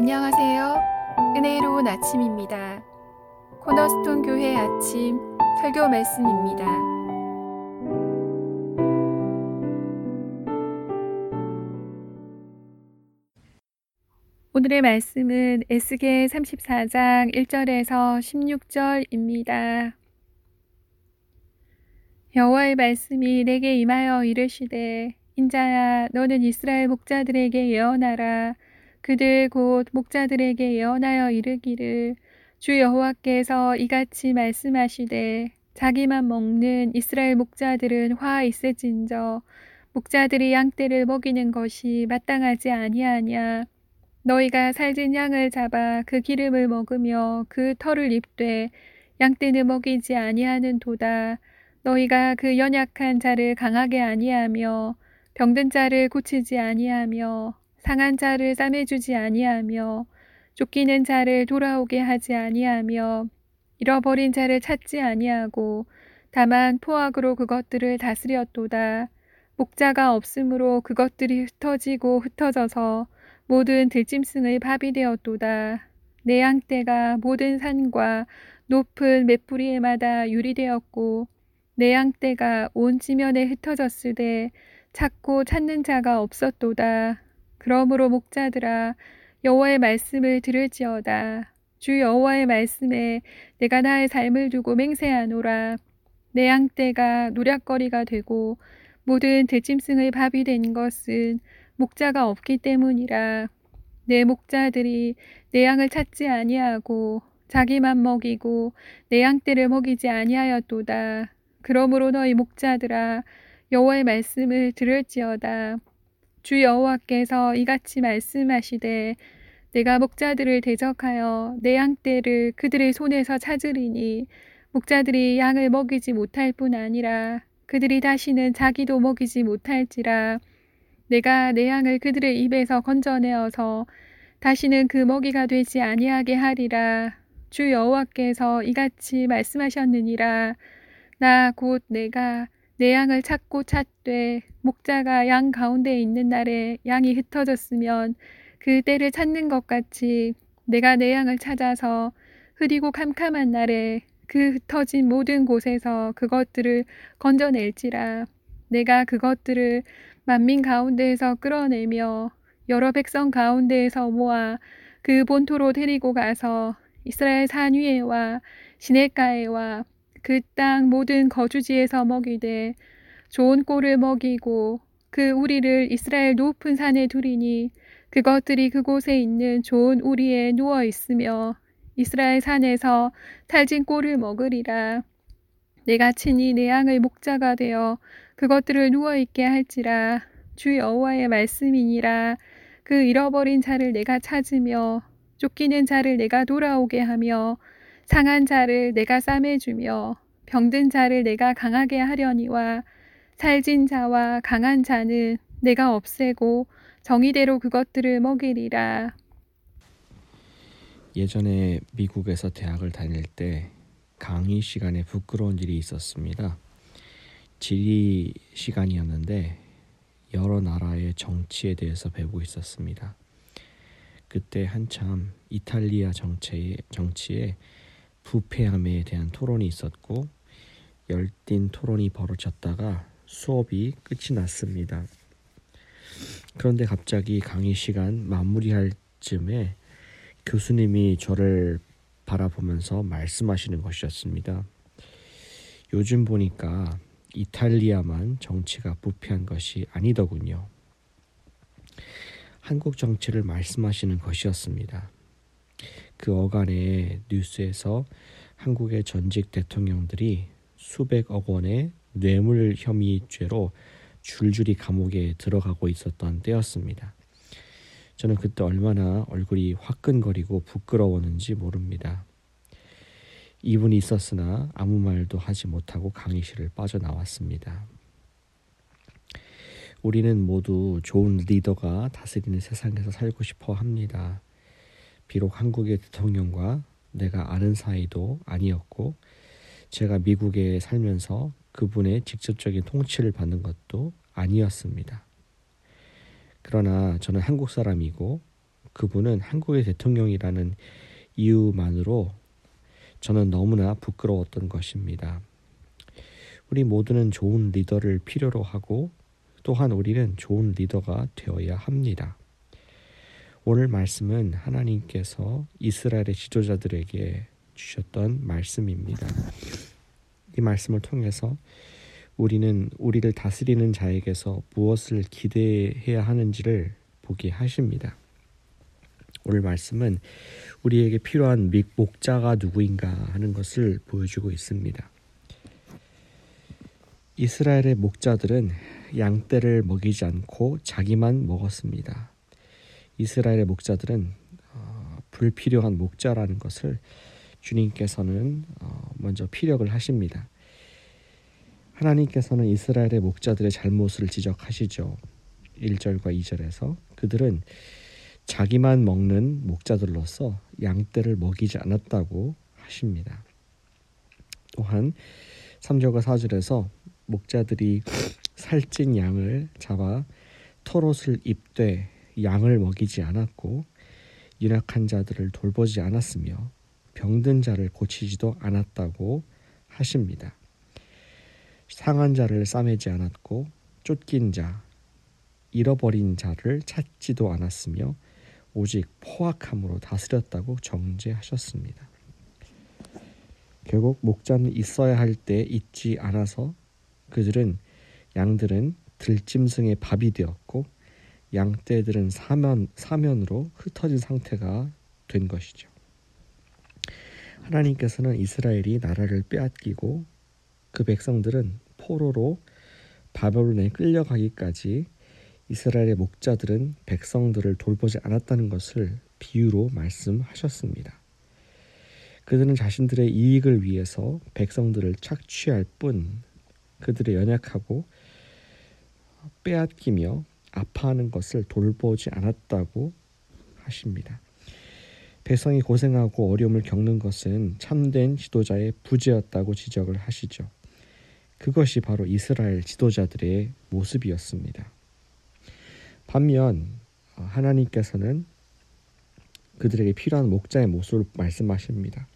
안녕하세요. 은혜로운 아침입니다. 코너스톤 교회 아침 설교 말씀입니다. 오늘의 말씀은 에스겔 34장 1절에서 16절입니다. 여호와의 말씀이 내게 임하여 이르시되 인자야 너는 이스라엘 목자들에게 예언하라 그들 곧 목자들에게 예언하여 이르기를 주 여호와께서 이같이 말씀하시되 자기만 먹는 이스라엘 목자들은 화 있을진저 목자들이 양떼를 먹이는 것이 마땅하지 아니하냐? 너희가 살진 양을 잡아 그 기름을 먹으며 그 털을 입되 양떼는 먹이지 아니하는 도다. 너희가 그 연약한 자를 강하게 아니하며 병든 자를 고치지 아니하며 상한 자를 싸매주지 아니하며 쫓기는 자를 돌아오게 하지 아니하며 잃어버린 자를 찾지 아니하고 다만 포악으로 그것들을 다스렸도다. 목자가 없으므로 그것들이 흩어지고 흩어져서 모든 들짐승의 밥이 되었도다. 내 양떼가 모든 산과 높은 맷뿌리에마다 유리되었고 내 양떼가 온 지면에 흩어졌을 때 찾고 찾는 자가 없었도다. 그러므로 목자들아 여호와의 말씀을 들을지어다. 주 여호와의 말씀에 내가 나의 삶을 두고 맹세하노라. 내 양떼가 노략거리가 되고 모든 대짐승의 밥이 된 것은 목자가 없기 때문이라. 내 목자들이 내 양을 찾지 아니하고 자기만 먹이고 내 양떼를 먹이지 아니하였도다. 그러므로 너희 목자들아 여호와의 말씀을 들을지어다. 주 여호와께서 이같이 말씀하시되 내가 목자들을 대적하여 내 양떼를 그들의 손에서 찾으리니 목자들이 양을 먹이지 못할 뿐 아니라 그들이 다시는 자기도 먹이지 못할지라. 내가 내 양을 그들의 입에서 건져내어서 다시는 그 먹이가 되지 아니하게 하리라. 주 여호와께서 이같이 말씀하셨느니라. 나 곧 내가 내 양을 찾고 찾되 목자가 양 가운데 있는 날에 양이 흩어졌으면 그 때를 찾는 것 같이 내가 내 양을 찾아서 흐리고 캄캄한 날에 그 흩어진 모든 곳에서 그것들을 건져낼지라. 내가 그것들을 만민 가운데에서 끌어내며 여러 백성 가운데에서 모아 그 본토로 데리고 가서 이스라엘 산 위에와 시냇가에와 그 땅 모든 거주지에서 먹이되 좋은 꼴을 먹이고 그 우리를 이스라엘 높은 산에 두리니 그것들이 그곳에 있는 좋은 우리에 누워 있으며 이스라엘 산에서 탈진 꼴을 먹으리라. 내가 친히 내 양의 목자가 되어 그것들을 누워 있게 할지라 주 여호와의 말씀이니라. 그 잃어버린 자를 내가 찾으며 쫓기는 자를 내가 돌아오게 하며 상한 자를 내가 싸매주며 병든 자를 내가 강하게 하려니와 살진 자와 강한 자는 내가 없애고 정의대로 그것들을 먹이리라. 예전에 미국에서 대학을 다닐 때 강의 시간에 부끄러운 일이 있었습니다. 지리 시간이었는데 여러 나라의 정치에 대해서 배우고 있었습니다. 그때 한참 이탈리아 정치에, 정치에 부패함에 대한 토론이 있었고 열띤 토론이 벌어졌다가 수업이 끝이 났습니다. 그런데 갑자기 강의 시간 마무리할 쯤에 교수님이 저를 바라보면서 말씀하시는 것이었습니다. 요즘 보니까 이탈리아만 정치가 부패한 것이 아니더군요. 한국 정치를 말씀하시는 것이었습니다. 그 어간의 뉴스에서 한국의 전직 대통령들이 수백억 원의 뇌물 혐의죄로 줄줄이 감옥에 들어가고 있었던 때였습니다. 저는 그때 얼마나 얼굴이 화끈거리고 부끄러웠는지 모릅니다. 이분이 있었으나 아무 말도 하지 못하고 강의실을 빠져나왔습니다. 우리는 모두 좋은 리더가 다스리는 세상에서 살고 싶어 합니다. 비록 한국의 대통령과 내가 아는 사이도 아니었고 제가 미국에 살면서 그분의 직접적인 통치를 받는 것도 아니었습니다. 그러나 저는 한국 사람이고 그분은 한국의 대통령이라는 이유만으로 저는 너무나 부끄러웠던 것입니다. 우리 모두는 좋은 리더를 필요로 하고 또한 우리는 좋은 리더가 되어야 합니다. 오늘 말씀은 하나님께서 이스라엘의 지도자들에게 주셨던 말씀입니다. 이 말씀을 통해서 우리는 우리를 다스리는 자에게서 무엇을 기대해야 하는지를 보게 하십니다. 오늘 말씀은 우리에게 필요한 목자가 누구인가 하는 것을 보여주고 있습니다. 이스라엘의 목자들은 양떼를 먹이지 않고 자기만 먹었습니다. 이스라엘의 목자들은 어, 불필요한 목자라는 것을 주님께서는 어, 먼저 피력을 하십니다. 하나님께서는 이스라엘의 목자들의 잘못을 지적하시죠. 1절과 2절에서 그들은 자기만 먹는 목자들로서 양떼를 먹이지 않았다고 하십니다. 또한 3절과 4절에서 목자들이 살찐 양을 잡아 털옷을 입되 양을 먹이지 않았고 연약한 자들을 돌보지 않았으며 병든 자를 고치지도 않았다고 하십니다. 상한 자를 싸매지 않았고 쫓긴 자, 잃어버린 자를 찾지도 않았으며 오직 포악함으로 다스렸다고 정죄하셨습니다. 결국 목자는 있어야 할 때 있지 않아서 그들은 양들은 들짐승의 밥이 되었고 양떼들은 사면 사면으로 흩어진 상태가 된 것이죠. 하나님께서는 이스라엘이 나라를 빼앗기고 그 백성들은 포로로 바벨론에 끌려가기까지 이스라엘의 목자들은 백성들을 돌보지 않았다는 것을 비유로 말씀하셨습니다. 그들은 자신들의 이익을 위해서 백성들을 착취할 뿐 그들의 연약하고 빼앗기며 아파하는 것을 돌보지 않았다고 하십니다. 백성이 고생하고 어려움을 겪는 것은 참된 지도자의 부재였다고 지적을 하시죠. 그것이 바로 이스라엘 지도자들의 모습이었습니다. 반면 하나님께서는 그들에게 필요한 목자의 모습을 말씀하십니다.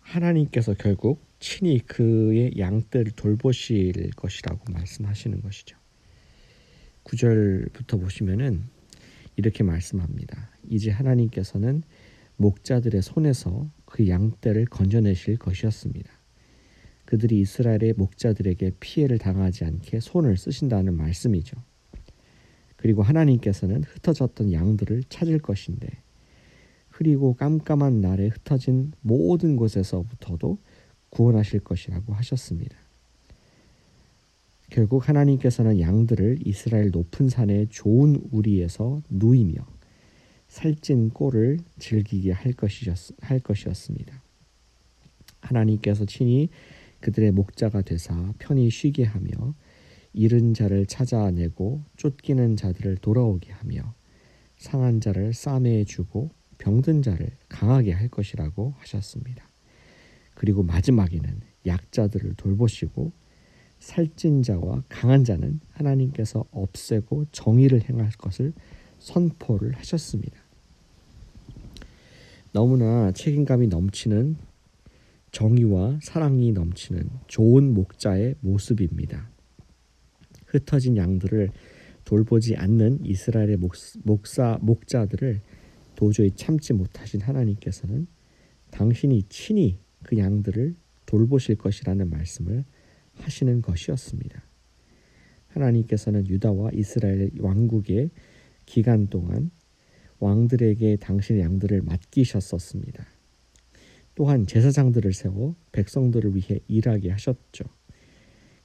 하나님께서 결국 친히 그의 양떼를 돌보실 것이라고 말씀하시는 것이죠. 9절부터 보시면은 이렇게 말씀합니다. 이제 하나님께서는 목자들의 손에서 그 양떼를 건져내실 것이었습니다. 그들이 이스라엘의 목자들에게 피해를 당하지 않게 손을 쓰신다는 말씀이죠. 그리고 하나님께서는 흩어졌던 양들을 찾을 것인데 그리고 깜깜한 날에 흩어진 모든 곳에서부터도 구원하실 것이라고 하셨습니다. 결국 하나님께서는 양들을 이스라엘 높은 산의 좋은 우리에서 누이며 살찐 꼴을 즐기게 할, 것이었, 할 것이었습니다. 하나님께서 친히 그들의 목자가 되사 편히 쉬게 하며 잃은 자를 찾아내고 쫓기는 자들을 돌아오게 하며 상한 자를 싸매해 주고 병든 자를 강하게 할 것이라고 하셨습니다. 그리고 마지막에는 약자들을 돌보시고 살찐 자와 강한 자는 하나님께서 없애고 정의를 행할 것을 선포를 하셨습니다. 너무나 책임감이 넘치는 정의와 사랑이 넘치는 좋은 목자의 모습입니다. 흩어진 양들을 돌보지 않는 이스라엘의 목사 목자들을 도저히 참지 못하신 하나님께서는 당신이 친히 그 양들을 돌보실 것이라는 말씀을 하시는 것이었습니다. 하나님께서는 유다와 이스라엘 왕국의 기간 동안 왕들에게 당신의 양들을 맡기셨었습니다. 또한 제사장들을 세워 백성들을 위해 일하게 하셨죠.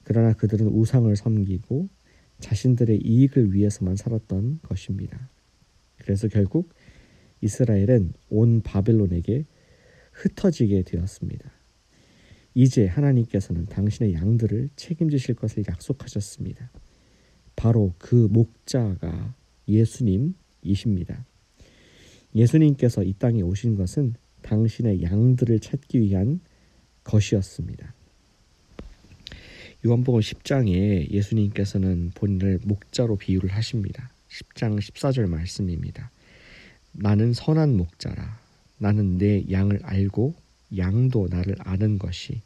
그러나 그들은 우상을 섬기고 자신들의 이익을 위해서만 살았던 것입니다. 그래서 결국 이스라엘은 온 바벨론에게 흩어지게 되었습니다. 이제 하나님께서는 당신의 양들을 책임지실 것을 약속하셨습니다. 바로 그 목자가 예수님이십니다. 예수님께서 이 땅에 오신 것은 당신의 양들을 찾기 위한 것이었습니다. 요한복음 10장에 예수님께서는 본인을 목자로 비유를 하십니다. 10장 14절 말씀입니다. 나는 선한 목자라. 나는 내 양을 알고 양도 나를 아는 것이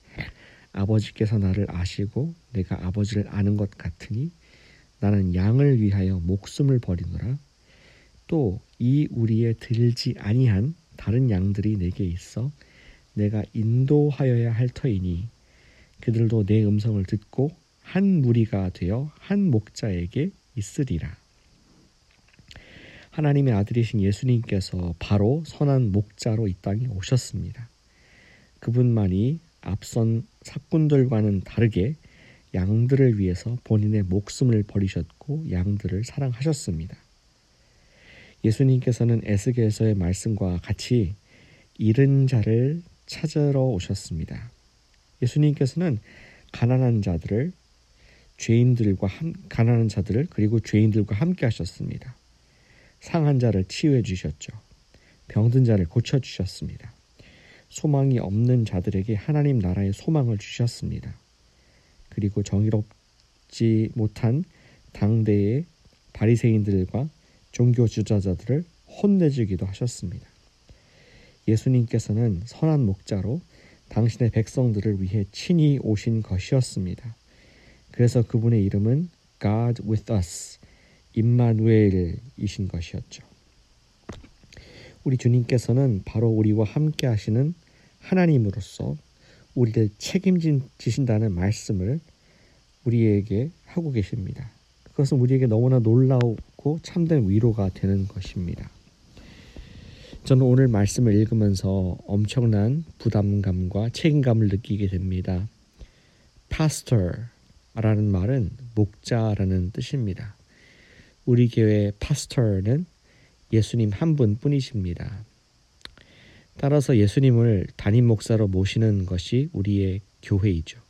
아버지께서 나를 아시고 내가 아버지를 아는 것 같으니 나는 양을 위하여 목숨을 버리노라. 또 이 우리에 들지 아니한 다른 양들이 내게 있어 내가 인도하여야 할 터이니 그들도 내 음성을 듣고 한 무리가 되어 한 목자에게 있으리라. 하나님의 아들이신 예수님께서 바로 선한 목자로 이 땅에 오셨습니다. 그분만이 앞선 사꾼들과는 다르게 양들을 위해서 본인의 목숨을 버리셨고 양들을 사랑하셨습니다. 예수님께서는 에스겔서의 말씀과 같이 잃은 자를 찾으러 오셨습니다. 예수님께서는 가난한 자들을 죄인들과 한, 가난한 자들을 그리고 죄인들과 함께 하셨습니다. 상한 자를 치유해 주셨죠. 병든 자를 고쳐 주셨습니다. 소망이 없는 자들에게 하나님 나라의 소망을 주셨습니다. 그리고 정의롭지 못한 당대의 바리새인들과 종교 주자자들을 혼내주기도 하셨습니다. 예수님께서는 선한 목자로 당신의 백성들을 위해 친히 오신 것이었습니다. 그래서 그분의 이름은 God with us, 임마누엘이신 것이었죠. 우리 주님께서는 바로 우리와 함께 하시는 하나님으로서 우리를 책임지신다는 말씀을 우리에게 하고 계십니다. 그것은 우리에게 너무나 놀라우고 참된 위로가 되는 것입니다. 저는 오늘 말씀을 읽으면서 엄청난 부담감과 책임감을 느끼게 됩니다. pastor라는 말은 목자라는 뜻입니다. 우리 교회 pastor는 예수님 한 분뿐이십니다. 따라서 예수님을 담임 목사로 모시는 것이 우리의 교회이죠.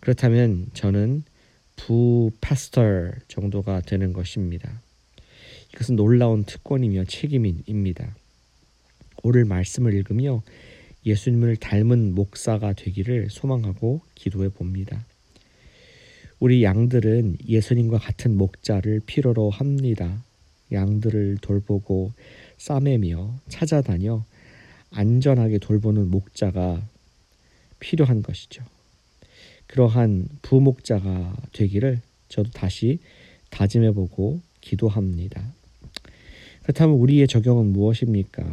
그렇다면 저는 부 파스터 정도가 되는 것입니다. 이것은 놀라운 특권이며 책임입니다. 오늘 말씀을 읽으며 예수님을 닮은 목사가 되기를 소망하고 기도해 봅니다. 우리 양들은 예수님과 같은 목자를 필요로 합니다. 양들을 돌보고 싸매며 찾아다녀 안전하게 돌보는 목자가 필요한 것이죠. 그러한 부목자가 되기를 저도 다시 다짐해 보고 기도합니다. 그렇다면 우리의 적용은 무엇입니까?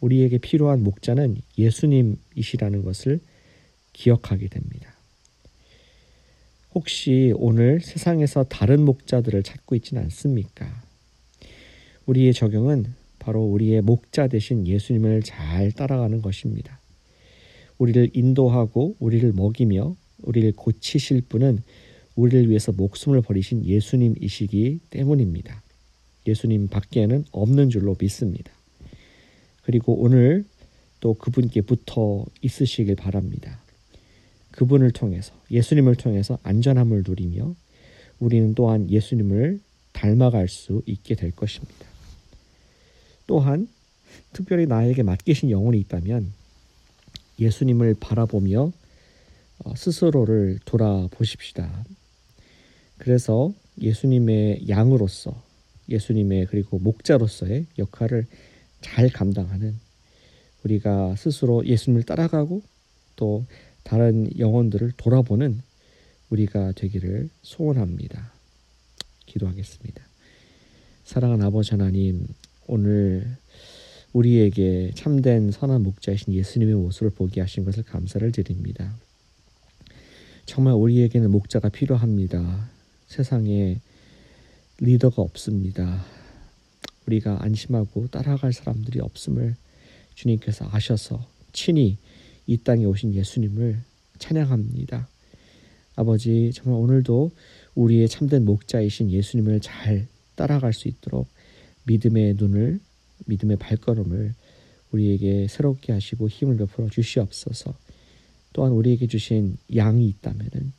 우리에게 필요한 목자는 예수님이시라는 것을 기억하게 됩니다. 혹시 오늘 세상에서 다른 목자들을 찾고 있지는 않습니까? 우리의 적용은 바로 우리의 목자 되신 예수님을 잘 따라가는 것입니다. 우리를 인도하고 우리를 먹이며 우리를 고치실 분은 우리를 위해서 목숨을 버리신 예수님이시기 때문입니다. 예수님 밖에는 없는 줄로 믿습니다. 그리고 오늘 또 그분께 붙어 있으시길 바랍니다. 그분을 통해서 예수님을 통해서 안전함을 누리며 우리는 또한 예수님을 닮아갈 수 있게 될 것입니다. 또한 특별히 나에게 맡기신 영혼이 있다면 예수님을 바라보며 어, 스스로를 돌아보십시다. 그래서 예수님의 양으로서 예수님의 그리고 목자로서의 역할을 잘 감당하는 우리가 스스로 예수님을 따라가고 또 다른 영혼들을 돌아보는 우리가 되기를 소원합니다. 기도하겠습니다. 사랑하는 아버지 하나님, 오늘 우리에게 참된 선한 목자이신 예수님의 모습을 보게 하신 것을 감사를 드립니다. 정말 우리에게는 목자가 필요합니다. 세상에 리더가 없습니다. 우리가 안심하고 따라갈 사람들이 없음을 주님께서 아셔서 친히 이 땅에 오신 예수님을 찬양합니다. 아버지, 정말 오늘도 우리의 참된 목자이신 예수님을 잘 따라갈 수 있도록 믿음의 눈을, 믿음의 발걸음을 우리에게 새롭게 하시고 힘을 베풀어 주시옵소서. 또한 우리에게 주신 양이 있다면은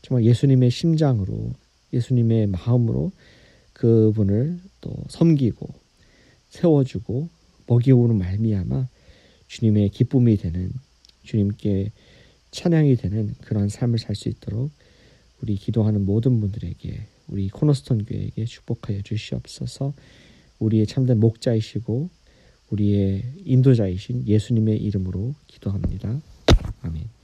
정말 예수님의 심장으로 예수님의 마음으로 그분을 또 섬기고 세워주고 먹이오는 말미암아 주님의 기쁨이 되는 주님께 찬양이 되는 그런 삶을 살 수 있도록 우리 기도하는 모든 분들에게 우리 코너스톤 교회에게 축복하여 주시옵소서 우리의 참된 목자이시고 우리의 인도자이신 예수님의 이름으로 기도합니다. 아멘.